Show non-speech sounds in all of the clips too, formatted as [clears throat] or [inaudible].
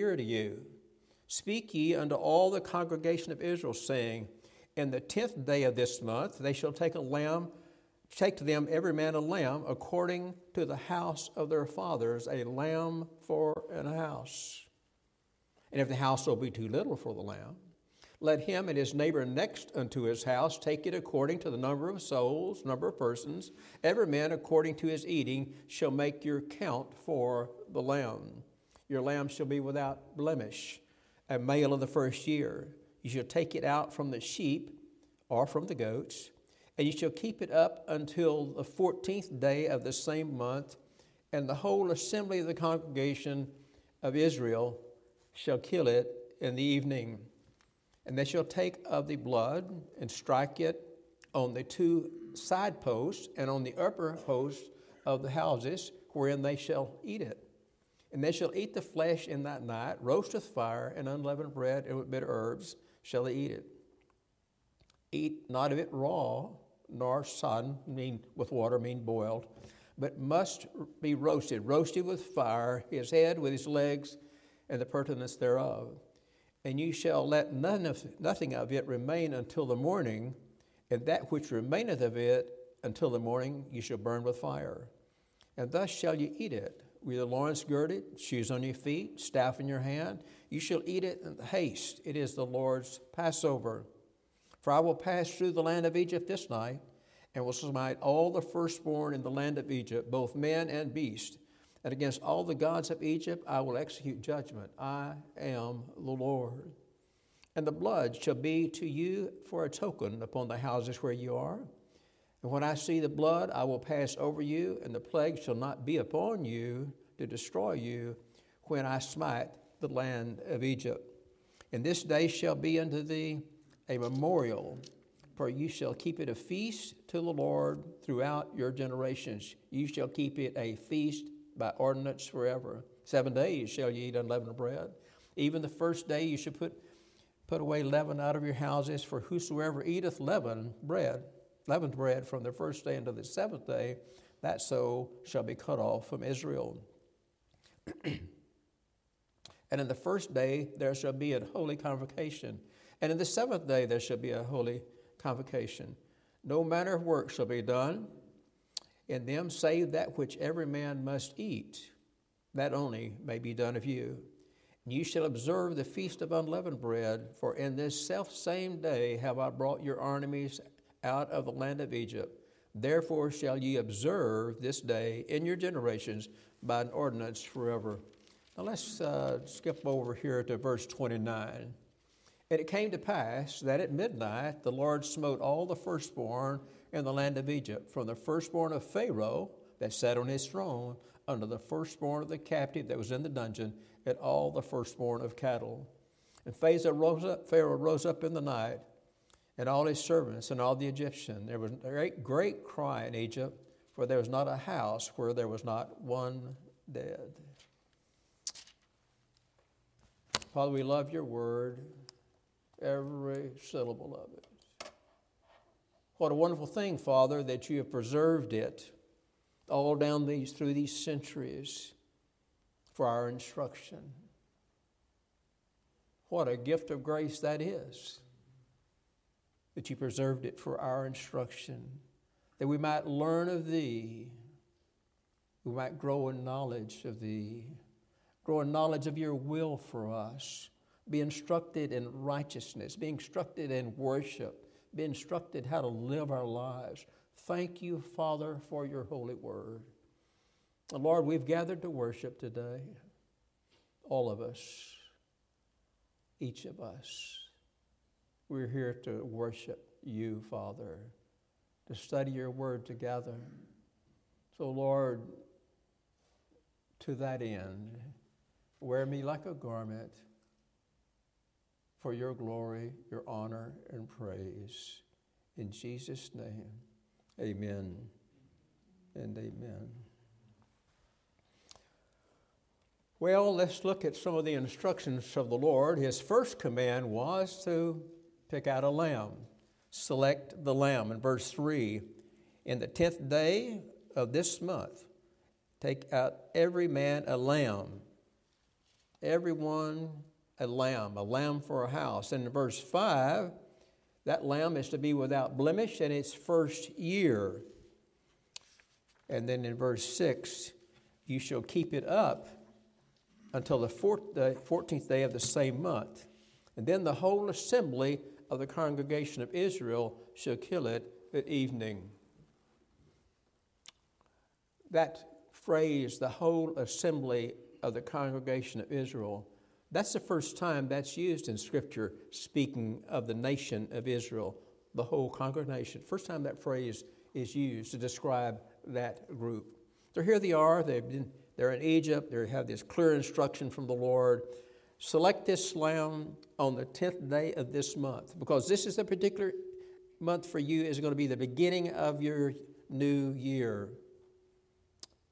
to you. Speak ye unto all the congregation of Israel, saying, In the tenth day of this month they shall take a lamb, take to them every man a lamb, according to the house of their fathers, a lamb for an house. And if the house will be too little for the lamb, let him and his neighbor next unto his house take it according to the number of souls, number of persons. Every man according to his eating shall make your count for the lamb. Your lamb shall be without blemish, a male of the first year. You shall take it out from the sheep or from the goats, and you shall keep it up until the fourteenth day of the same month, and the whole assembly of the congregation of Israel shall kill it in the evening. And they shall take of the blood and strike it on the two side posts and on the upper posts of the houses wherein they shall eat it. And they shall eat the flesh in that night, roast with fire and unleavened bread and with bitter herbs shall they eat it. Eat not of it raw, nor sodden, mean with water, mean boiled, but must be roasted, roasted with fire, his head with his legs, and the purtenance thereof and you shall let none of, nothing of it remain until the morning, and that which remaineth of it until the morning you shall burn with fire. And thus shall you eat it, with your loins girded, shoes on your feet, staff in your hand. You shall eat it in haste. It is the Lord's Passover. For I will pass through the land of Egypt this night, and will smite all the firstborn in the land of Egypt, both man and beast and against all the gods of Egypt I will execute judgment. I am the Lord. And the blood shall be to you for a token upon the houses where you are. And when I see the blood, I will pass over you, and the plague shall not be upon you to destroy you when I smite the land of Egypt. And this day shall be unto thee a memorial, for you shall keep it a feast to the Lord throughout your generations. You shall keep it a feast by ordinance forever. Seven days shall ye eat unleavened bread. Even the first day you shall put, put away leaven out of your houses, for whosoever eateth leavened bread, leavened bread from the first day unto the seventh day, that soul shall be cut off from Israel. [clears throat] and in the first day there shall be a holy convocation, and in the seventh day there shall be a holy convocation. No manner of work shall be done in them save that which every man must eat. That only may be done of you. And you shall observe the feast of unleavened bread, for in this self same day have I brought your enemies out of the land of Egypt. Therefore shall ye observe this day in your generations by an ordinance forever. Now let's uh, skip over here to verse 29. And it came to pass that at midnight the Lord smote all the firstborn in the land of Egypt, from the firstborn of Pharaoh that sat on his throne, unto the firstborn of the captive that was in the dungeon, and all the firstborn of cattle. And Pharaoh rose up, Pharaoh rose up in the night, and all his servants and all the Egyptians. There was a great, great cry in Egypt, for there was not a house where there was not one dead. Father, we love your word, every syllable of it. What a wonderful thing, Father, that you have preserved it all down these through these centuries for our instruction. What a gift of grace that is that you preserved it for our instruction, that we might learn of Thee, we might grow in knowledge of Thee, grow in knowledge of Your will for us, be instructed in righteousness, be instructed in worship, be instructed how to live our lives. Thank you, Father, for your holy word. Lord, we've gathered to worship today, all of us, each of us. We're here to worship you, Father, to study your word together. So, Lord, to that end, wear me like a garment for your glory, your honor, and praise. In Jesus' name, amen and amen. Well, let's look at some of the instructions of the Lord. His first command was to pick out a lamb, select the lamb. In verse 3, in the tenth day of this month, take out every man a lamb everyone a lamb, a lamb for a house. And in verse 5, that lamb is to be without blemish in its first year. And then in verse 6, you shall keep it up until the, 14th day of the same month. And then the whole assembly of the congregation of Israel shall kill it at evening. That phrase, the whole assembly of the congregation of Israel, that's the first time that's used in Scripture, speaking of the nation of Israel, the whole congregation. First time that phrase is used to describe that group. So here they are, they've been, they're in Egypt, they have this clear instruction from the Lord. Select this lamb on the 10th day of this month, because this is a particular month for you, is going to be the beginning of your new year.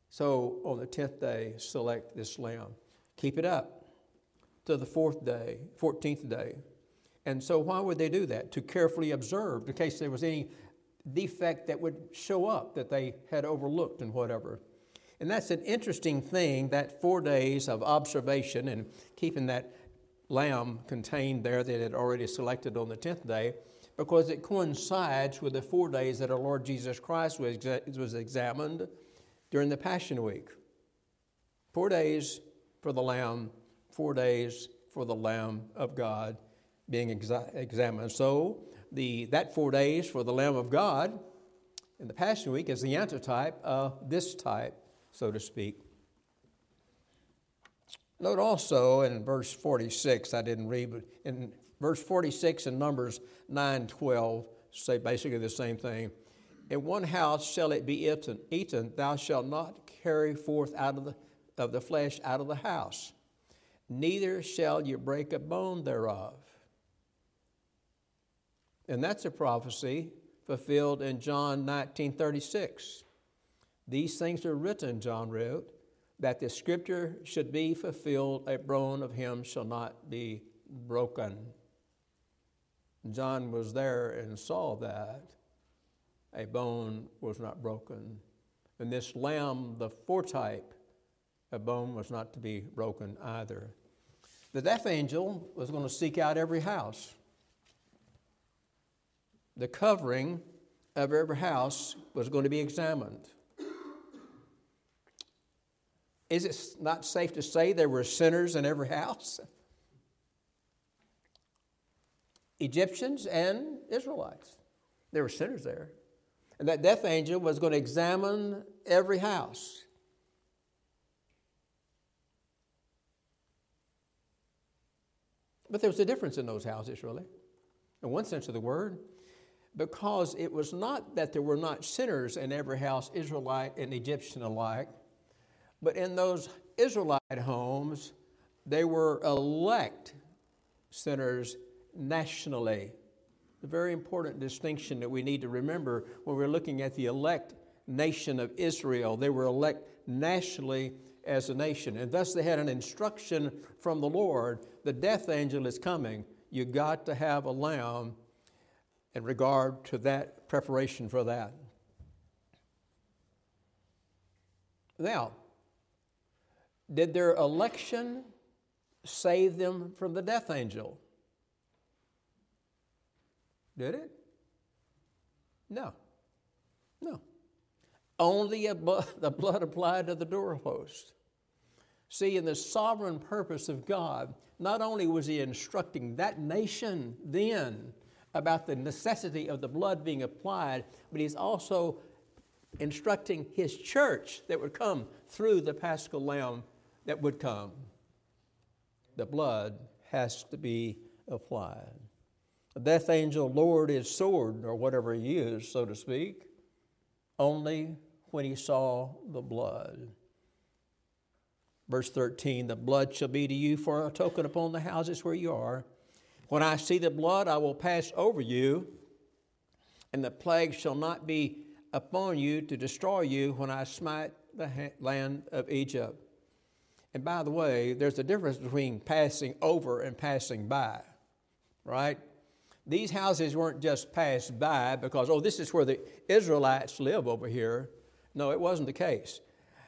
So on the 10th day, select this lamb. Keep it up to the fourth day, 14th day. And so, why would they do that? To carefully observe in case there was any defect that would show up that they had overlooked and whatever. And that's an interesting thing that four days of observation and keeping that lamb contained there that had already selected on the 10th day because it coincides with the four days that our Lord Jesus Christ was, was examined during the Passion Week. Four days for the Lamb, four days for the Lamb of God being exa- examined. So, the, that four days for the Lamb of God in the Passion Week is the antitype of this type, so to speak. Note also in verse 46, I didn't read, but in verse 46 in Numbers 9 12, say basically the same thing. In one house shall it be eaten, eaten, thou shalt not carry forth out of the, of the flesh out of the house, neither shall you break a bone thereof. And that's a prophecy fulfilled in John 19 36. These things are written, John wrote, that the scripture should be fulfilled, a bone of him shall not be broken. John was there and saw that a bone was not broken. And this lamb, the foretype, a bone was not to be broken either. The death angel was going to seek out every house. The covering of every house was going to be examined. Is it not safe to say there were sinners in every house? [laughs] Egyptians and Israelites. There were sinners there. And that death angel was going to examine every house. But there was a difference in those houses, really, in one sense of the word, because it was not that there were not sinners in every house, Israelite and Egyptian alike, but in those Israelite homes, they were elect sinners nationally a very important distinction that we need to remember when we're looking at the elect nation of Israel. They were elect nationally as a nation, and thus they had an instruction from the Lord the death angel is coming. You got to have a lamb in regard to that preparation for that. Now, did their election save them from the death angel? Did it? No. No. Only [laughs] the blood applied to the doorpost. See, in the sovereign purpose of God, not only was He instructing that nation then about the necessity of the blood being applied, but He's also instructing His church that would come through the paschal lamb that would come. The blood has to be applied. The death angel lowered his sword, or whatever he used, so to speak, only when he saw the blood. Verse 13 The blood shall be to you for a token upon the houses where you are. When I see the blood, I will pass over you, and the plague shall not be upon you to destroy you when I smite the land of Egypt. And by the way, there's a difference between passing over and passing by, right? These houses weren't just passed by because, oh, this is where the Israelites live over here. No, it wasn't the case.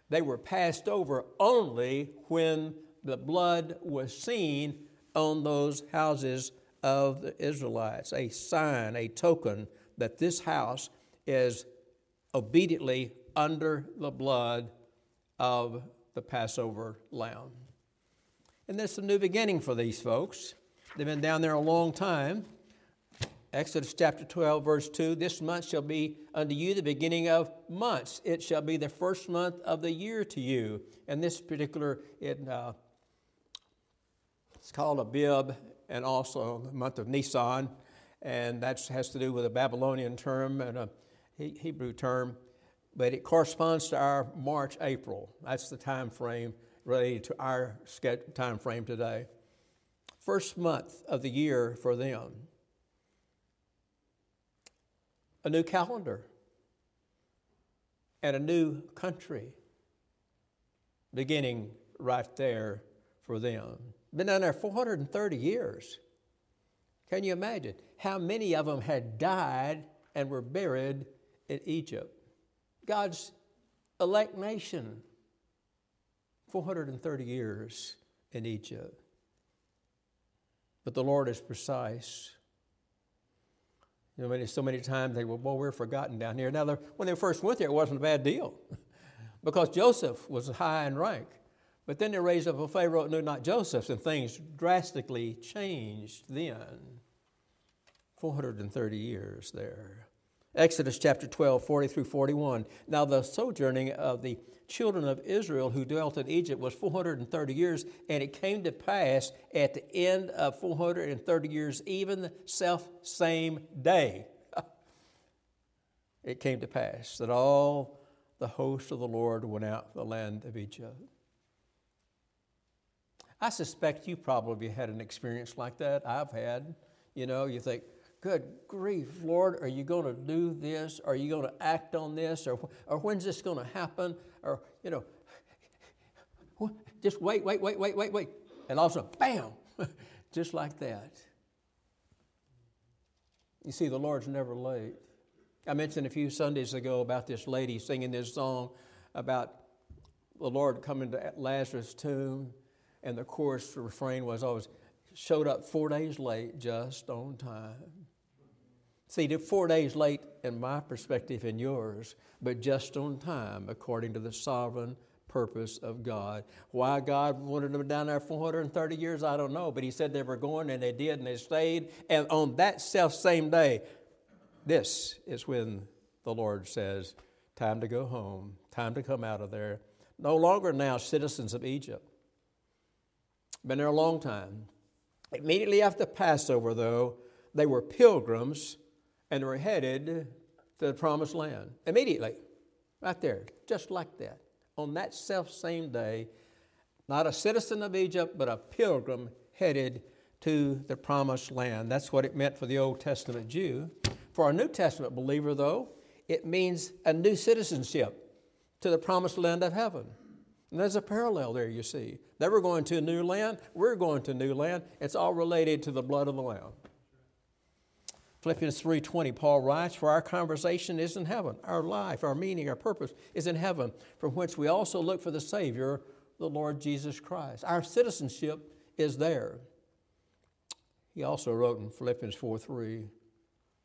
They were passed over only when the blood was seen on those houses of the Israelites, a sign, a token that this house is obediently under the blood of the Passover lamb. And this is a new beginning for these folks. They've been down there a long time. Exodus chapter 12, verse 2 This month shall be unto you the beginning of months. It shall be the first month of the year to you. And this particular, it, uh, it's called Abib, and also the month of Nisan. And that has to do with a Babylonian term and a Hebrew term. But it corresponds to our March, April. That's the time frame related to our time frame today. First month of the year for them a new calendar, and a new country beginning right there for them. Been down there 430 years. Can you imagine how many of them had died and were buried in Egypt? God's elect nation, 430 years in Egypt. But the Lord is precise. You know, so many times they were, well, we're forgotten down here. Now, when they first went there, it wasn't a bad deal [laughs] because Joseph was high in rank. But then they raised up a Pharaoh knew not Joseph's, and things drastically changed then. 430 years there. Exodus chapter 12, 40 through 41. Now, the sojourning of the children of Israel who dwelt in Egypt was 430 years, and it came to pass at the end of 430 years, even the self same day, [laughs] it came to pass that all the host of the Lord went out of the land of Egypt. I suspect you probably had an experience like that. I've had. You know, you think, good grief, Lord, are you going to do this? Are you going to act on this? Or, or when's this going to happen? Or, you know, just wait, wait, wait, wait, wait, wait. And also, bam, [laughs] just like that. You see, the Lord's never late. I mentioned a few Sundays ago about this lady singing this song about the Lord coming to Lazarus' tomb, and the chorus refrain was always, showed up four days late, just on time. See, they're four days late in my perspective and yours, but just on time according to the sovereign purpose of God. Why God wanted them down there 430 years, I don't know, but He said they were going and they did and they stayed. And on that self same day, this is when the Lord says, Time to go home, time to come out of there. No longer now citizens of Egypt. Been there a long time. Immediately after Passover, though, they were pilgrims and were headed to the promised land immediately, right there, just like that. On that self same day, not a citizen of Egypt, but a pilgrim headed to the promised land. That's what it meant for the Old Testament Jew. For a New Testament believer, though, it means a new citizenship to the promised land of heaven. And there's a parallel there, you see. They were going to a new land, we're going to a new land. It's all related to the blood of the Lamb. Philippians 3:20 Paul writes for our conversation is in heaven. Our life our meaning our purpose is in heaven from which we also look for the savior the Lord Jesus Christ. Our citizenship is there. He also wrote in Philippians 4:3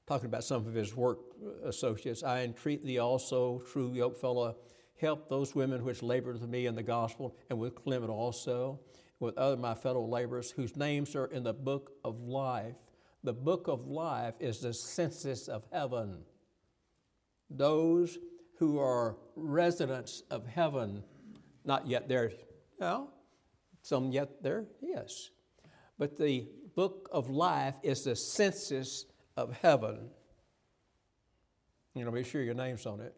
talking about some of his work associates I entreat thee also true yokefellow help those women which labor with me in the gospel and with Clement also with other my fellow laborers whose names are in the book of life the book of life is the census of heaven. Those who are residents of heaven, not yet there, well, some yet there, yes. But the book of life is the census of heaven. You know, be sure your name's on it.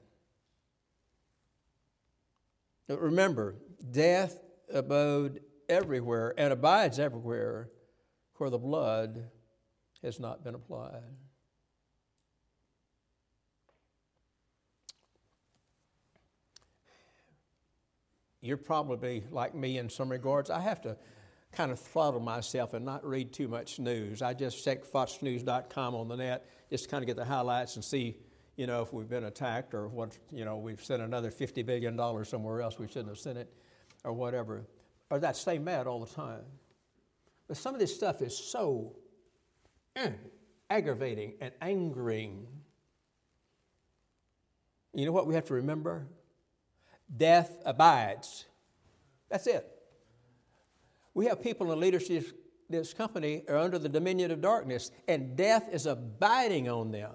But remember, death abode everywhere and abides everywhere where the blood has not been applied. You're probably like me in some regards. I have to kind of throttle myself and not read too much news. I just check foxnews.com on the net, just to kind of get the highlights and see, you know, if we've been attacked or what, you know, we've sent another $50 billion somewhere else we shouldn't have sent it or whatever. or that stay mad all the time. But some of this stuff is so [clears throat] aggravating and angering. You know what we have to remember? Death abides. That's it. We have people in the leadership this company are under the dominion of darkness, and death is abiding on them.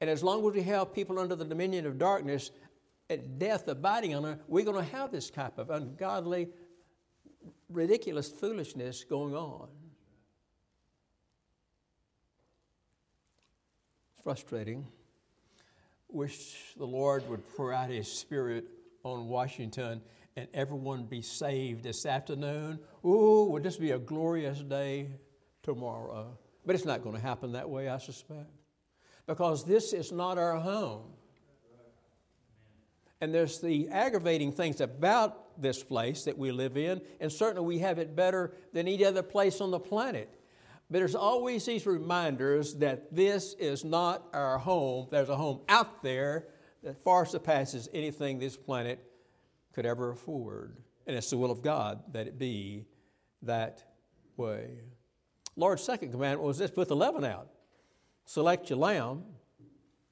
And as long as we have people under the dominion of darkness and death abiding on them, we're going to have this type of ungodly, ridiculous foolishness going on. Frustrating. Wish the Lord would pour out His Spirit on Washington and everyone be saved this afternoon. Ooh, would this be a glorious day tomorrow? But it's not going to happen that way, I suspect, because this is not our home. And there's the aggravating things about this place that we live in, and certainly we have it better than any other place on the planet. But there's always these reminders that this is not our home. There's a home out there that far surpasses anything this planet could ever afford. And it's the will of God that it be that way. Lord's second commandment was this put the leaven out. Select your lamb,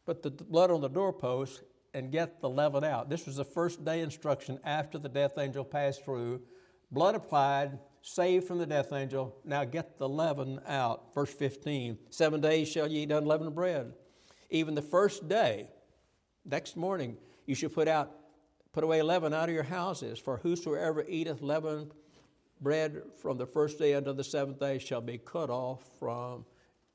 put the blood on the doorpost, and get the leaven out. This was the first day instruction after the death angel passed through. Blood applied, saved from the death angel. Now get the leaven out. Verse 15 Seven days shall ye eat unleavened bread. Even the first day, next morning, you should put out Put away leaven out of your houses, for whosoever eateth leavened bread from the first day unto the seventh day shall be cut off from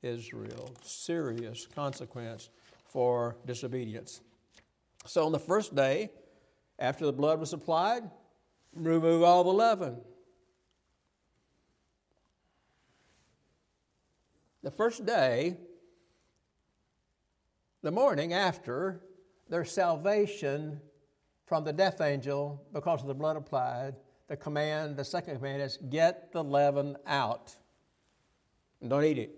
Israel. Serious consequence for disobedience. So on the first day, after the blood was applied, remove all the leaven. The first day, the morning after their salvation from the death angel because of the blood applied. The command, the second command is get the leaven out and don't eat it.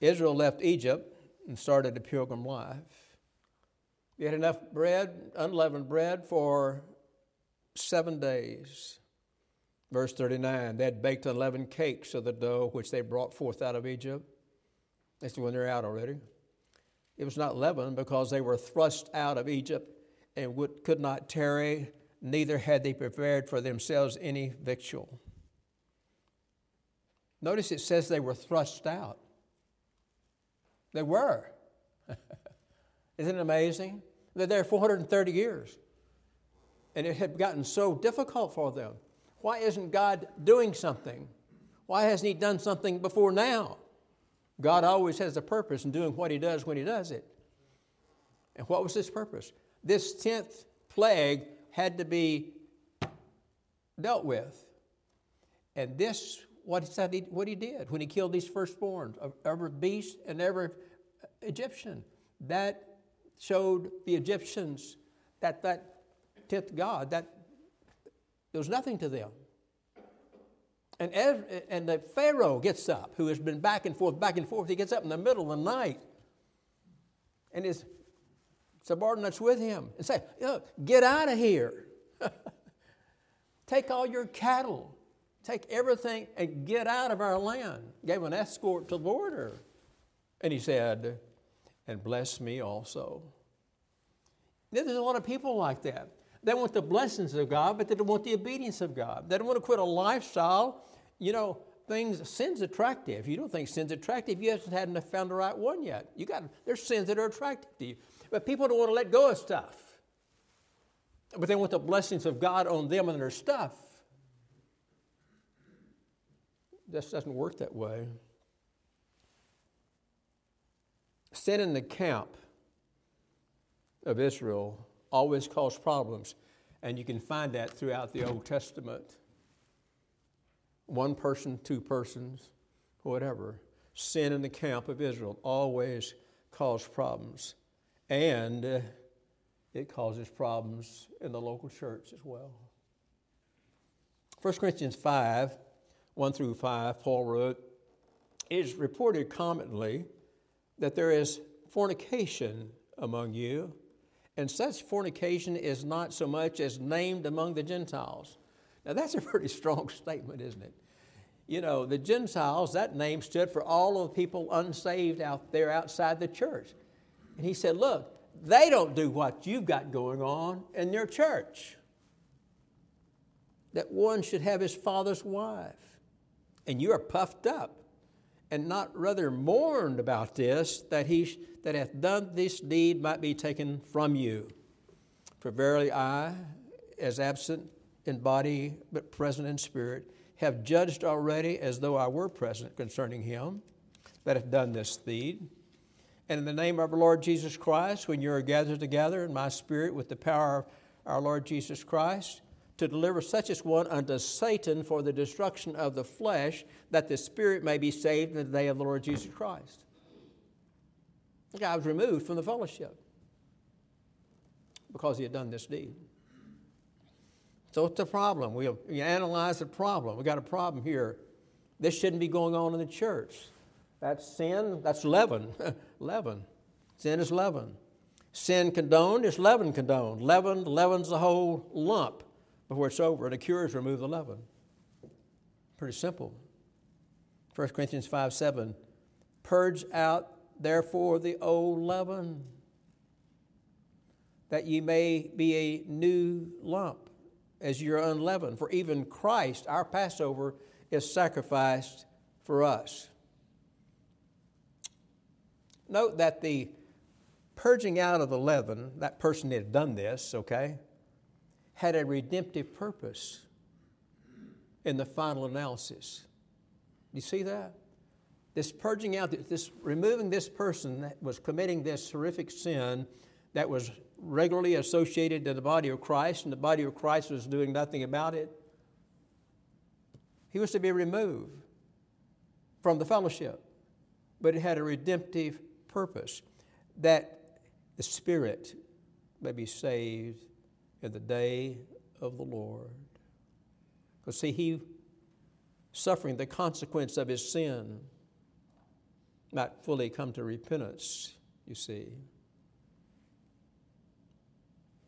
Israel left Egypt and started a pilgrim life. They had enough bread, unleavened bread, for seven days. Verse 39 they had baked unleavened cakes of the dough which they brought forth out of Egypt. That's when they're out already. It was not leavened because they were thrust out of Egypt and would, could not tarry, neither had they prepared for themselves any victual. Notice it says they were thrust out. They were. [laughs] Isn't it amazing? They're there 430 years. And it had gotten so difficult for them. Why isn't God doing something? Why hasn't He done something before now? God always has a purpose in doing what He does when He does it. And what was His purpose? This tenth plague had to be dealt with. And this, what he said, he, what he did when he killed these firstborns of every beast and every Egyptian. That showed the Egyptians that that tenth God, that there was nothing to them. And, and the Pharaoh gets up, who has been back and forth, back and forth. He gets up in the middle of the night, and his subordinates with him, and say, "Get out of here! [laughs] take all your cattle, take everything, and get out of our land." Gave an escort to the border, and he said, "And bless me also." There's a lot of people like that. They want the blessings of God, but they don't want the obedience of God. They don't want to quit a lifestyle. You know, things, sin's attractive. You don't think sin's attractive, you haven't had found the right one yet. You got there's sins that are attractive to you. But people don't want to let go of stuff. But they want the blessings of God on them and their stuff. This doesn't work that way. Sin in the camp of Israel always cause problems. And you can find that throughout the Old Testament. One person, two persons, whatever. Sin in the camp of Israel always caused problems. And uh, it causes problems in the local church as well. 1 Corinthians 5 1 through 5, Paul wrote, It is reported commonly that there is fornication among you and such fornication is not so much as named among the Gentiles. Now, that's a [laughs] pretty strong statement, isn't it? You know, the Gentiles, that name stood for all of the people unsaved out there outside the church. And he said, Look, they don't do what you've got going on in your church. That one should have his father's wife. And you are puffed up and not rather mourned about this, that he that hath done this deed might be taken from you. For verily I, as absent in body but present in spirit, have judged already as though I were present concerning him that hath done this deed. And in the name of our Lord Jesus Christ, when you are gathered together in my spirit with the power of our Lord Jesus Christ, to deliver such as one unto Satan for the destruction of the flesh, that the spirit may be saved in the day of the Lord Jesus Christ. The guy was removed from the fellowship because he had done this deed. So what's the problem? We, we analyze the problem. We got a problem here. This shouldn't be going on in the church. That's sin. That's leaven. [laughs] leaven. Sin is leaven. Sin condoned is leaven condoned. Leaven leavens the whole lump before it's over. The cure is remove the leaven. Pretty simple. 1 Corinthians 5 7. Purge out, therefore, the old leaven, that ye may be a new lump, as you're unleavened. For even Christ, our Passover, is sacrificed for us. Note that the purging out of the leaven, that person had done this, okay, had a redemptive purpose in the final analysis. You see that? This purging out, this removing this person that was committing this horrific sin that was regularly associated to the body of Christ, and the body of Christ was doing nothing about it. He was to be removed from the fellowship, but it had a redemptive purpose that the Spirit may be saved in the day of the Lord. Because, see, he suffering the consequence of his sin not fully come to repentance, you see.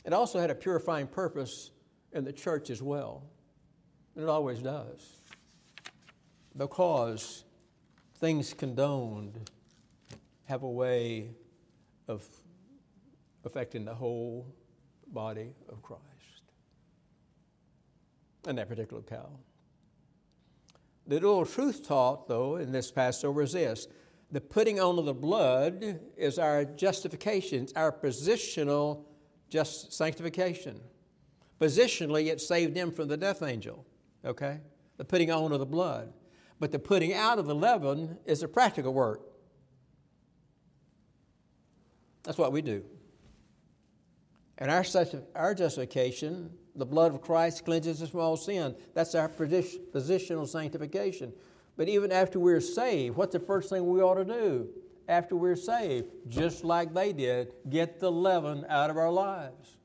It also had a purifying purpose in the church as well. And it always does. Because things condoned have a way of affecting the whole body of Christ. And that particular cow. The little truth taught, though, in this Passover is this the putting on of the blood is our justification, it's our positional just sanctification. Positionally, it saved him from the death angel, okay? The putting on of the blood. But the putting out of the leaven is a practical work. That's what we do. And our, our justification, the blood of Christ cleanses us from all sin. That's our positional sanctification. But even after we're saved, what's the first thing we ought to do? After we're saved, just like they did, get the leaven out of our lives.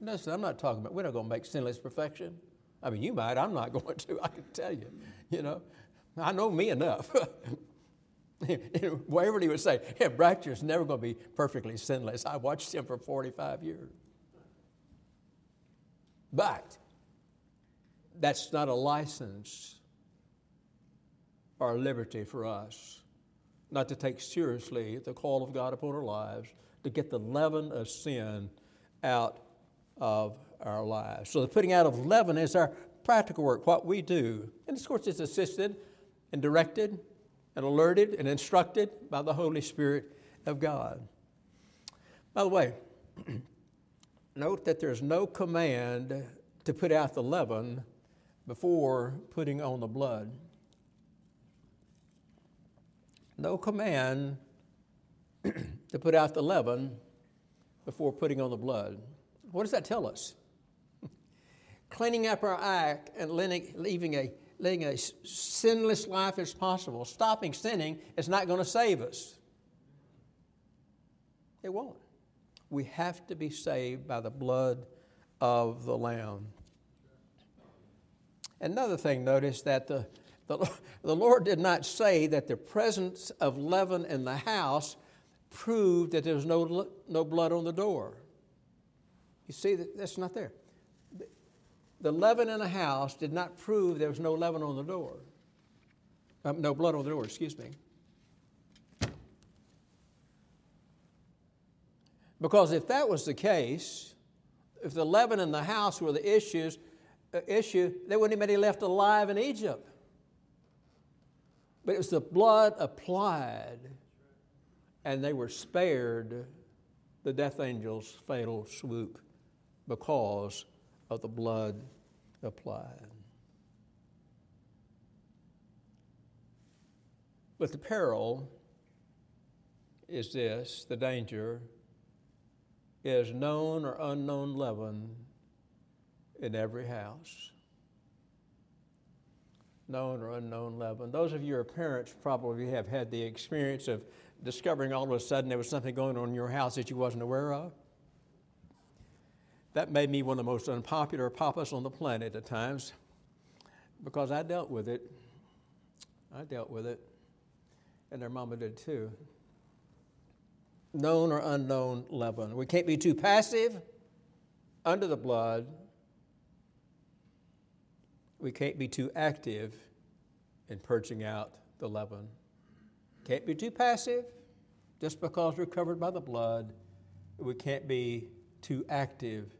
Listen, I'm not talking about, we're not going to make sinless perfection. I mean, you might, I'm not [laughs] going to, I can tell you. You know, I know me enough. [laughs] Waverly would say, yeah, Bratcher's never going to be perfectly sinless. I watched him for 45 years. But that's not a license or a liberty for us not to take seriously the call of God upon our lives to get the leaven of sin out of our lives. So the putting out of leaven is our practical work, what we do. And of course, it's assisted and directed and alerted and instructed by the Holy Spirit of God. By the way, [clears throat] note that there's no command to put out the leaven before putting on the blood. No command [clears throat] to put out the leaven before putting on the blood. What does that tell us? [laughs] Cleaning up our act and leaving a a sinless life as possible, stopping sinning is not going to save us. It won't. We have to be saved by the blood of the Lamb. Another thing, notice that the, the, [laughs] the Lord did not say that the presence of leaven in the house proved that there was no, no blood on the door. You see, that that's not there. The leaven in the house did not prove there was no leaven on the door. Um, no blood on the door, excuse me. Because if that was the case, if the leaven in the house were the issues, uh, issue, there wouldn't have been any left alive in Egypt. But it was the blood applied, and they were spared the death angel's fatal swoop because of the blood applied. But the peril is this the danger is known or unknown leaven in every house. Known or unknown leaven. Those of you who are parents probably have had the experience of discovering all of a sudden there was something going on in your house that you wasn't aware of. That made me one of the most unpopular papas on the planet at times because I dealt with it. I dealt with it, and their mama did too. Known or unknown leaven. We can't be too passive under the blood. We can't be too active in purging out the leaven. Can't be too passive just because we're covered by the blood. We can't be too active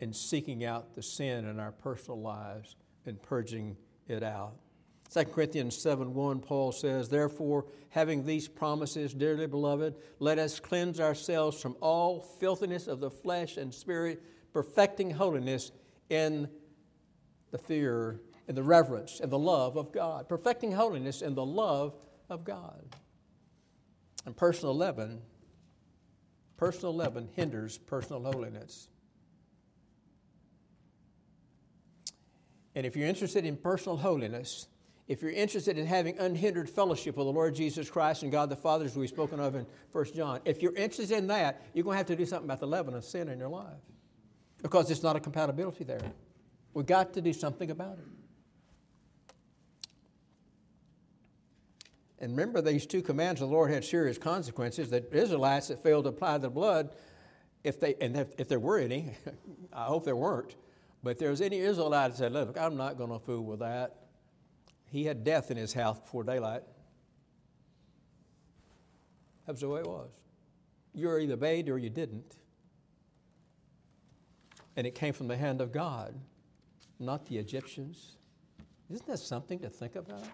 in seeking out the sin in our personal lives and purging it out. 2 Corinthians 7 1, Paul says, Therefore, having these promises, dearly beloved, let us cleanse ourselves from all filthiness of the flesh and spirit, perfecting holiness in the fear and the reverence and the love of God. Perfecting holiness in the love of God. And personal leaven, personal leaven hinders personal holiness. And if you're interested in personal holiness, if you're interested in having unhindered fellowship with the Lord Jesus Christ and God the Father, as we've spoken of in 1 John, if you're interested in that, you're going to have to do something about the leaven of sin in your life because it's not a compatibility there. We've got to do something about it. And remember, these two commands of the Lord had serious consequences. The Israelites that failed to apply the blood, if they and if, if there were any, [laughs] I hope there weren't, but if there was any Israelite that said, Look, I'm not going to fool with that, he had death in his house before daylight. That's the way it was. You were either obeyed or you didn't. And it came from the hand of God, not the Egyptians. Isn't that something to think about?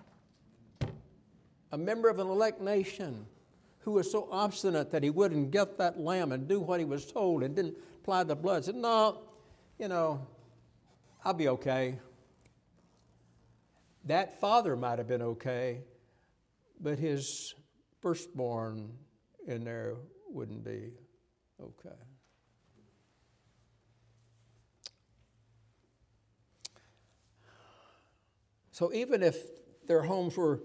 A member of an elect nation who was so obstinate that he wouldn't get that lamb and do what he was told and didn't apply the blood said, No, you know, I'll be okay. That father might have been okay, but his firstborn in there wouldn't be okay. So even if their homes were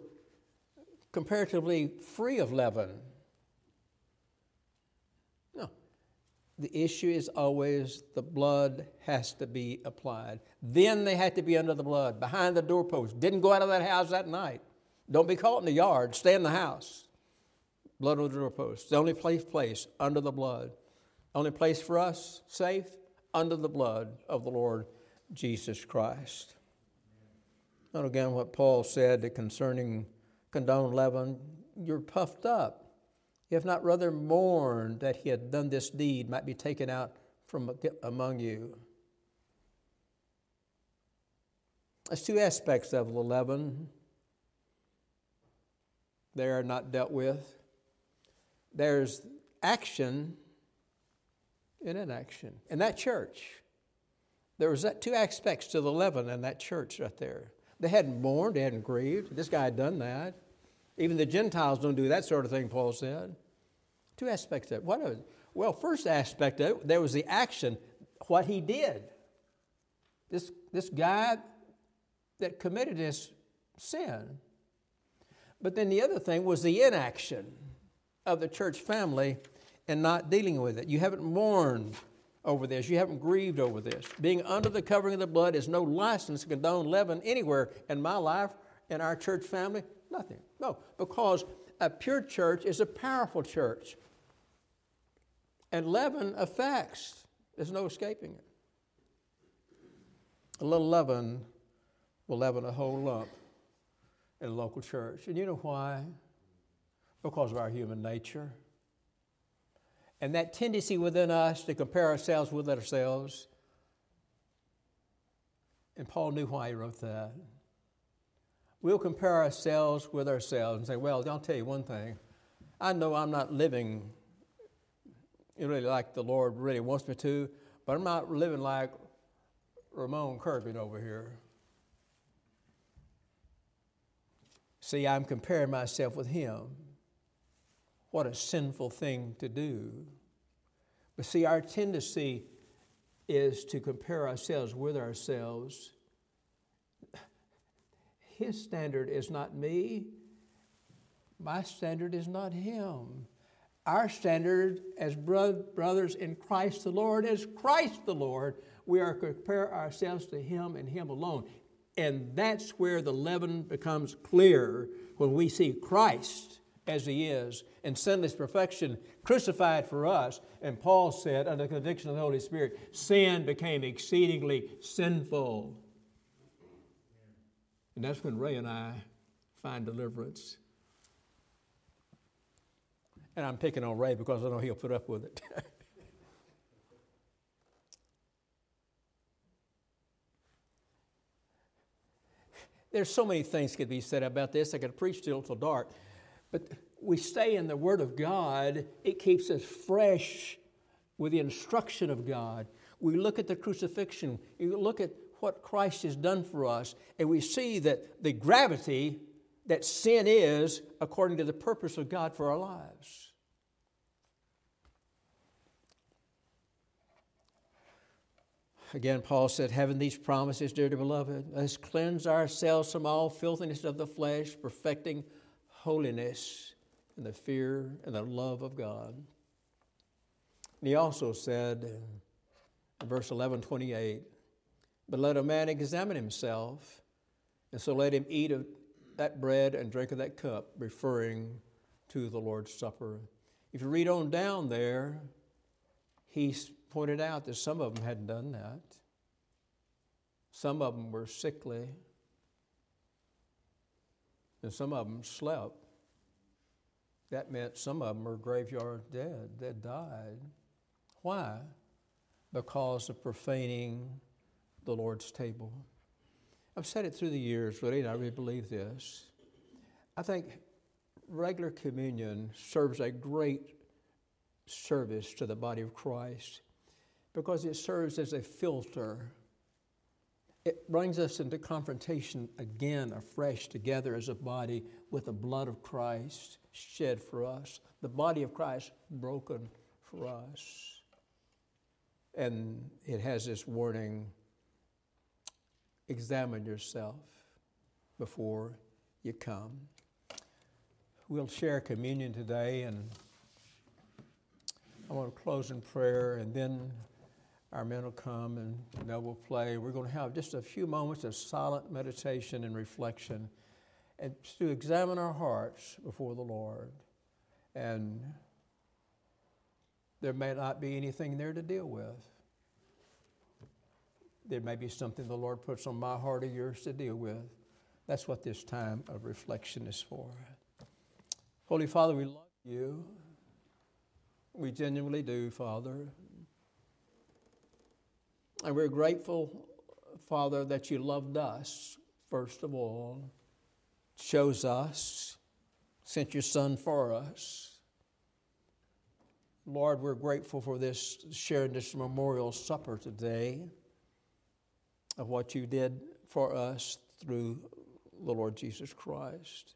comparatively free of leaven, the issue is always the blood has to be applied. Then they had to be under the blood, behind the doorpost. Didn't go out of that house that night. Don't be caught in the yard. Stay in the house. Blood on the doorpost. The only place, place under the blood. Only place for us safe under the blood of the Lord Jesus Christ. And again, what Paul said concerning condone leaven, you're puffed up if not rather mourn that he had done this deed might be taken out from among you. There's two aspects of the leaven. They are not dealt with. There's action and inaction. In that church, there was that two aspects to the leaven in that church right there. They hadn't mourned, they hadn't grieved. This guy had done that. Even the Gentiles don't do that sort of thing, Paul said. Two aspects of it. What well, first aspect of it, there was the action, what he did. This, this guy that committed this sin. But then the other thing was the inaction of the church family and not dealing with it. You haven't mourned over this. You haven't grieved over this. Being under the covering of the blood is no license to condone leaven anywhere in my life, in our church family. Nothing. No, because a pure church is a powerful church. And leaven affects There's no escaping it. A little leaven will leaven a whole lump in a local church. And you know why? Because of our human nature. And that tendency within us to compare ourselves with ourselves. And Paul knew why he wrote that. We'll compare ourselves with ourselves and say, well, I'll tell you one thing. I know I'm not living really like the Lord really wants me to, but I'm not living like Ramon Kirby over here. See, I'm comparing myself with him. What a sinful thing to do. But see, our tendency is to compare ourselves with ourselves. His standard is not me, my standard is not him. Our standard as brothers in Christ the Lord is Christ the Lord. We are to compare ourselves to Him and Him alone. And that's where the leaven becomes clear when we see Christ as He is in sinless perfection, crucified for us. And Paul said, under the conviction of the Holy Spirit, sin became exceedingly sinful. And that's when Ray and I find deliverance. And I'm picking on Ray because I know he'll put up with it. [laughs] There's so many things could be said about this. I could preach till till dark. But we stay in the Word of God, it keeps us fresh with the instruction of God. We look at the crucifixion, you look at what Christ has done for us, and we see that the gravity that sin is according to the purpose of God for our lives. Again, Paul said, having these promises, dear to beloved, let's cleanse ourselves from all filthiness of the flesh, perfecting holiness in the fear and the love of God. And he also said in verse 11 28, But let a man examine himself, and so let him eat of that bread and drink of that cup, referring to the Lord's Supper. If you read on down there, he's pointed out that some of them hadn't done that. Some of them were sickly, and some of them slept. That meant some of them were graveyard dead, that died. Why? Because of profaning the Lord's table. I've said it through the years, really, and I really believe this. I think regular communion serves a great service to the body of Christ because it serves as a filter. It brings us into confrontation again, afresh, together as a body with the blood of Christ shed for us, the body of Christ broken for us. And it has this warning examine yourself before you come. We'll share communion today, and I want to close in prayer, and then our men will come and they will play. We're going to have just a few moments of silent meditation and reflection and to examine our hearts before the Lord. And there may not be anything there to deal with. There may be something the Lord puts on my heart or yours to deal with. That's what this time of reflection is for. Holy Father, we love you. We genuinely do, Father. And we're grateful, Father, that you loved us, first of all, chose us, sent your Son for us. Lord, we're grateful for this, sharing this memorial supper today of what you did for us through the Lord Jesus Christ.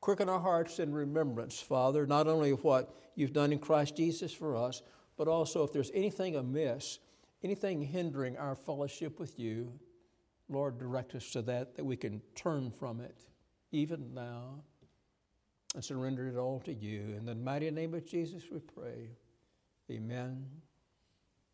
Quicken our hearts in remembrance, Father, not only of what you've done in Christ Jesus for us, but also if there's anything amiss anything hindering our fellowship with you, Lord, direct us to that, that we can turn from it even now and surrender it all to you. In the mighty name of Jesus, we pray. Amen.